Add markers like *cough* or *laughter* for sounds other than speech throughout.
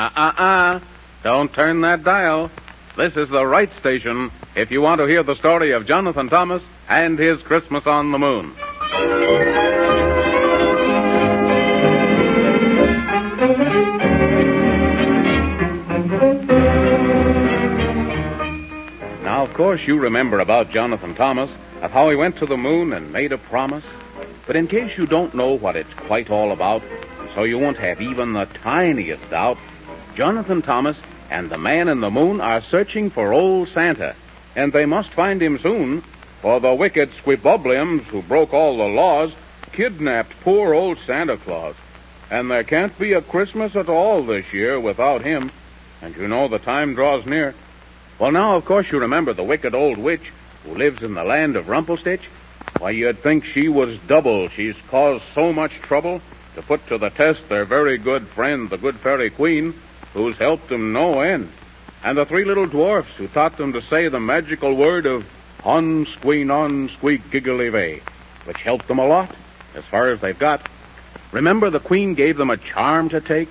Uh-uh-uh. Don't turn that dial. This is the right station if you want to hear the story of Jonathan Thomas and his Christmas on the Moon. Now, of course, you remember about Jonathan Thomas, of how he went to the moon and made a promise. But in case you don't know what it's quite all about, so you won't have even the tiniest doubt, Jonathan Thomas and the man in the moon are searching for old Santa, and they must find him soon, for the wicked Squibobliums who broke all the laws kidnapped poor old Santa Claus. And there can't be a Christmas at all this year without him, and you know the time draws near. Well, now, of course, you remember the wicked old witch who lives in the land of Rumplestitch? Why, you'd think she was double. She's caused so much trouble to put to the test their very good friend, the good fairy queen, who's helped them no end. And the three little dwarfs who taught them to say the magical word of on squeen on squeak giggly vay, which helped them a lot, as far as they've got. Remember the queen gave them a charm to take?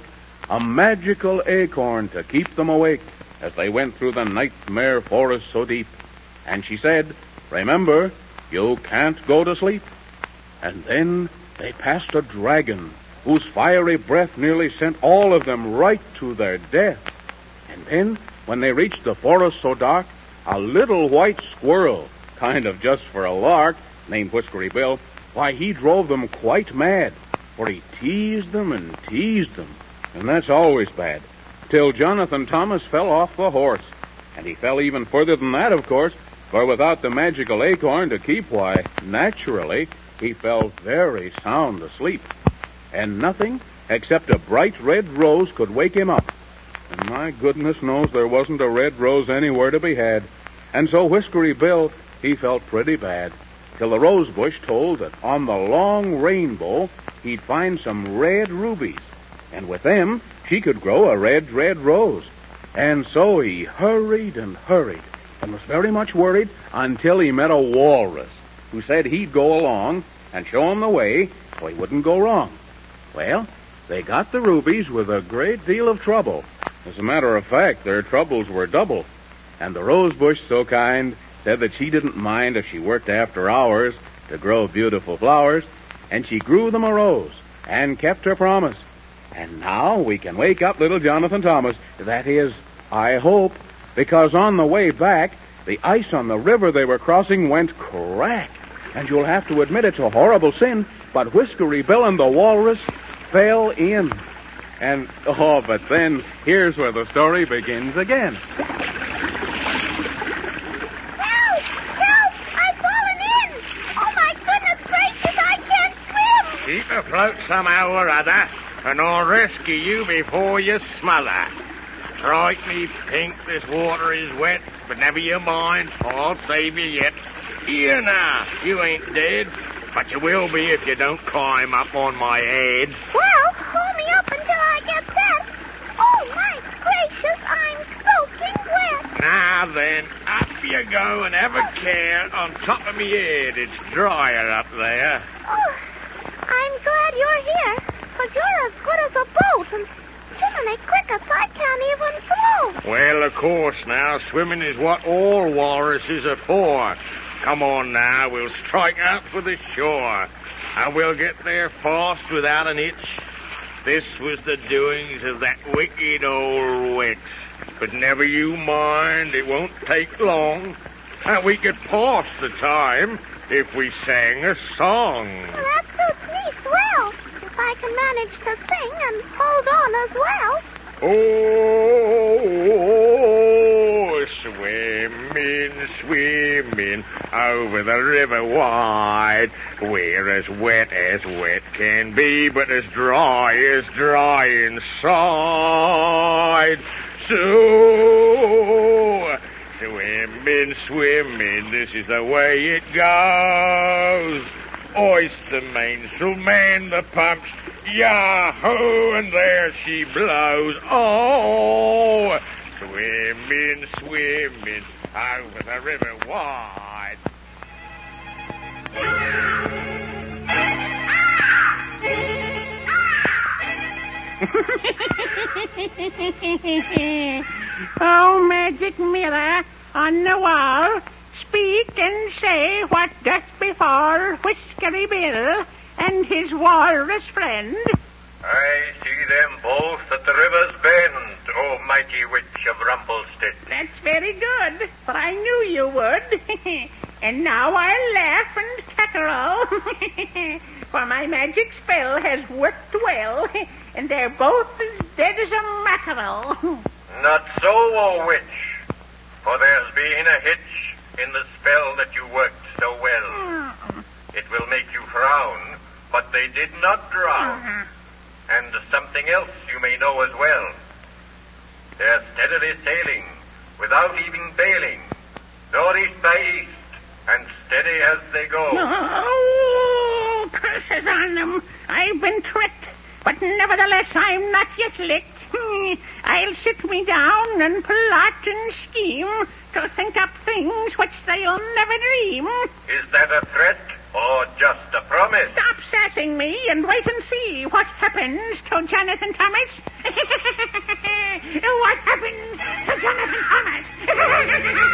A magical acorn to keep them awake as they went through the nightmare forest so deep. And she said, Remember, you can't go to sleep. And then they passed a dragon whose fiery breath nearly sent all of them right to their death. And then, when they reached the forest so dark, a little white squirrel, kind of just for a lark, named Whiskery Bill, why, he drove them quite mad, for he teased them and teased them, and that's always bad, till Jonathan Thomas fell off the horse. And he fell even further than that, of course, for without the magical acorn to keep, why, naturally, he fell very sound asleep. And nothing except a bright red rose could wake him up. And my goodness knows there wasn't a red rose anywhere to be had. And so Whiskery Bill, he felt pretty bad, till the rose bush told that on the long rainbow he'd find some red rubies, and with them she could grow a red, red rose. And so he hurried and hurried, and was very much worried until he met a walrus, who said he'd go along and show him the way so he wouldn't go wrong. Well, they got the rubies with a great deal of trouble. As a matter of fact, their troubles were double. And the rose bush, so kind, said that she didn't mind if she worked after hours to grow beautiful flowers, and she grew them a rose and kept her promise. And now we can wake up little Jonathan Thomas. That is, I hope, because on the way back, the ice on the river they were crossing went crack. And you'll have to admit it's a horrible sin, but Whiskery Bill and the walrus fell in. And, oh, but then here's where the story begins again. Help! Help! I've fallen in! Oh, my goodness gracious, I can't swim! Keep afloat somehow or other, and I'll rescue you before you smother. Strike me pink, this water is wet, but never you mind, I'll save you yet. Here now, you ain't dead, but you will be if you don't climb up on my head. Well, pull me up until I get set. Oh, my gracious, I'm soaking wet. Now then, up you go and have a care on top of me head. It's drier up there. Oh, I'm glad you're here, because you're as good as a boat, and Jiminy Crickets, I can't even float. Well, of course now, swimming is what all walruses are for. Come on now, we'll strike out for the shore. And we'll get there fast without an itch. This was the doings of that wicked old witch. But never you mind, it won't take long. And we could pass the time if we sang a song. Oh, well, that suits me swell, if I can manage to sing and hold on as well. Oh, swimming, swimming over the river wide. We're as wet as wet can be, but as dry as dry inside. So, swimming, swimming, this is the way it goes. Oyster mainsail, man the pumps, yahoo, and there she blows. Oh, swimming, swimming over the river wide. *laughs* oh, magic mirror on the wall, speak and say what doth befall Whiskery Bill and his walrus friend. I see them both at the river's bend, O mighty witch of Rumplestitch. That's very good, for I knew you would. *laughs* and now I'll laugh and cackle, *laughs* for my magic spell has worked well, *laughs* and they're both as dead as a mackerel. Not so, O witch, for there's been a hitch in the spell that you worked so well. Mm. It will make you frown, but they did not drown. Mm-hmm. And something else you may know as well. They're steadily sailing, without even bailing, northeast by east, and steady as they go. Oh, curses on them. I've been tricked, but nevertheless I'm not yet licked. Hmm, I'll sit me down and plot and scheme to think up things which they'll never dream. Is that a threat or just a promise? Stop sassing me and wait and see what happens to Jonathan Thomas. *laughs* what happened to Jonathan Thomas?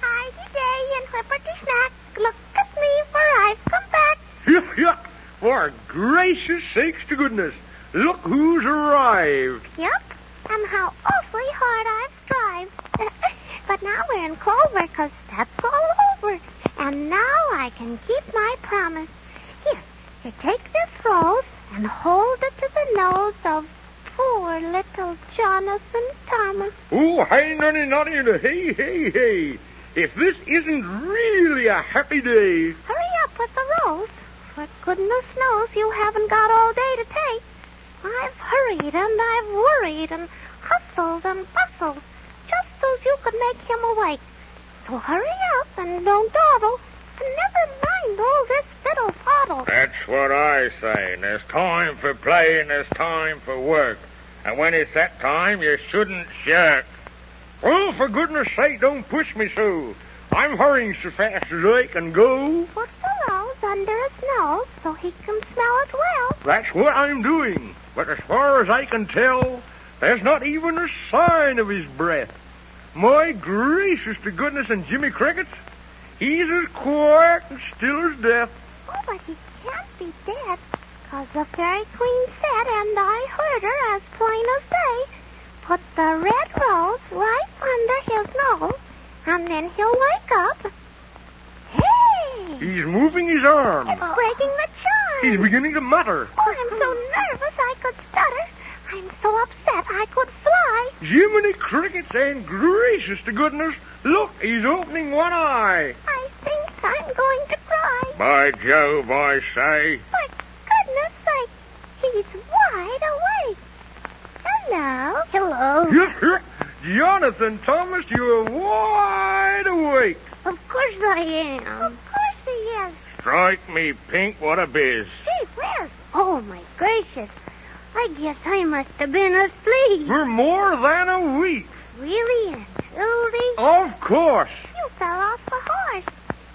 Heidi day and whipperty snack. Look at me, for I've come back. Yuck, yuck. For gracious sakes to goodness, look who's arrived. Yep, and how awfully hard I've strived. *laughs* but now we're in clover, 'cause that's all over. And now I can keep my promise. Here, you take this rose and hold it to the nose of poor little Jonathan Thomas. Oh, hey, nunny, nunny, and hey, hey, hey. If this isn't really a happy day. Hurry up with the rose. For goodness knows you haven't got all day to take. I've hurried and I've worried and hustled and bustled just so you could make him awake. So hurry up and don't dawdle and never mind all this fiddle faddle. That's what I say. There's time for play and there's time for work. And when it's that time, you shouldn't shirk. Well, for goodness sake, don't push me so. I'm hurrying so fast as I can go. Put the rose under his nose so he can smell it well. That's what I'm doing. But as far as I can tell, there's not even a sign of his breath. My gracious to goodness and Jimmy Crickets, he's as quiet and still as death. Oh, but he can't be dead. 'Cause the Fairy Queen said, and I heard her as plain as day, put the red rose right under his nose, and then he'll wake up. Hey! He's moving his arm. It's breaking the charm. He's beginning to mutter. Oh, I'm so nervous I could stutter. I'm so upset I could fly. Jiminy Crickets and gracious to goodness, look, he's opening one eye. I think I'm going to cry. By Jove, I say. For goodness sake, he's wide awake. Hello. Hello. Jonathan Thomas, you're wide awake. Of course I am. Of course he is. Strike me pink, what a biz. Gee whiz. Oh, my gracious. I guess I must have been asleep. For more than a week. Really and truly? Of course. You fell off the horse.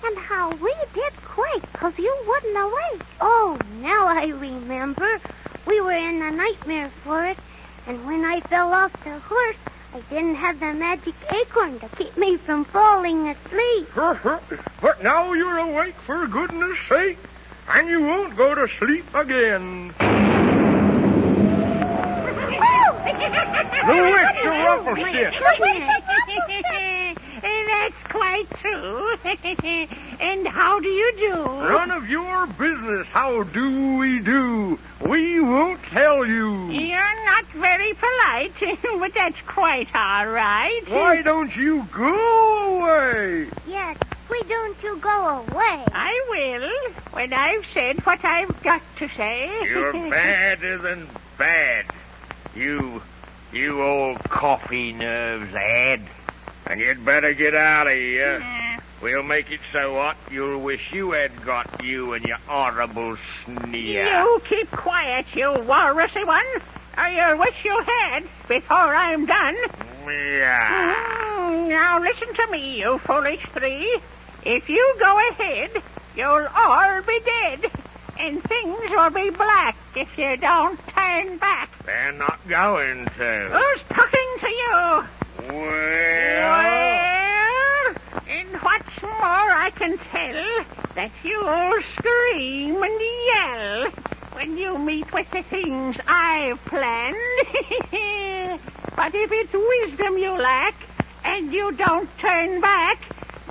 And how we did quake because you wouldn't awake. Oh, now I remember. We were in the nightmare forest. And when I fell off the horse, I didn't have the magic acorn to keep me from falling asleep. *laughs* but now you're awake for goodness sake, and you won't go to sleep again. The witch of Rumplestitch. *laughs* That's quite true. *laughs* and how do you do? None of your business. How do we do? We won't tell you. You're not very polite, *laughs* but that's quite all right. Why don't you go away? Yes, why don't you go away? I will, when I've said what I've got to say. You're badder than bad. You, you old coffee nerves, lad. And you'd better get out of here. Uh, We'll make it so hot you'll wish you had got you and your horrible sneer. You keep quiet, you walrusy one. Or you'll wish you had before I'm done. Yeah. Mm, now listen to me, you foolish three. If you go ahead, you'll all be dead. And things will be black if you don't turn back. They're not going to. Who's talking to you? Well, Well, and what's more, I can tell that you'll scream and yell when you meet with the things I've planned. *laughs* but if it's wisdom you lack and you don't turn back,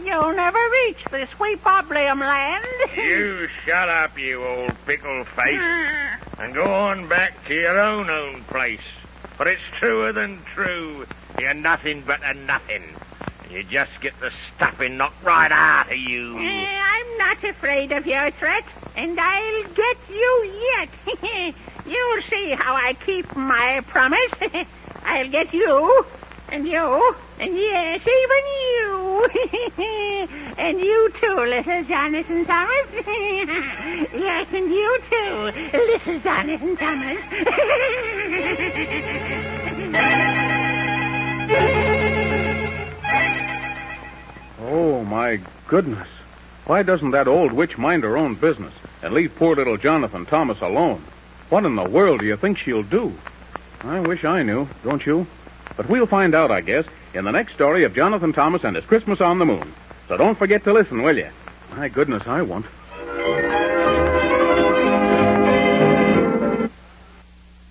you'll never reach the Squiboblium land. You shut up, you old pickle face, and go on back to your own own place. For it's truer than true. You're nothing but a nothing. You just get the stuffing knocked right out of you. Eh, I'm not afraid of your threat, and I'll get you yet. *laughs* You'll see how I keep my promise. *laughs* I'll get you, and you, and yes, even you. *laughs* and you too, little Jonathan Thomas. *laughs* yes, and you too, little Jonathan Thomas. *laughs* Oh, my goodness. Why doesn't that old witch mind her own business and leave poor little Jonathan Thomas alone? What in the world do you think she'll do? I wish I knew, don't you? But we'll find out, I guess, in the next story of Jonathan Thomas and his Christmas on the Moon. So don't forget to listen, will you? My goodness, I won't.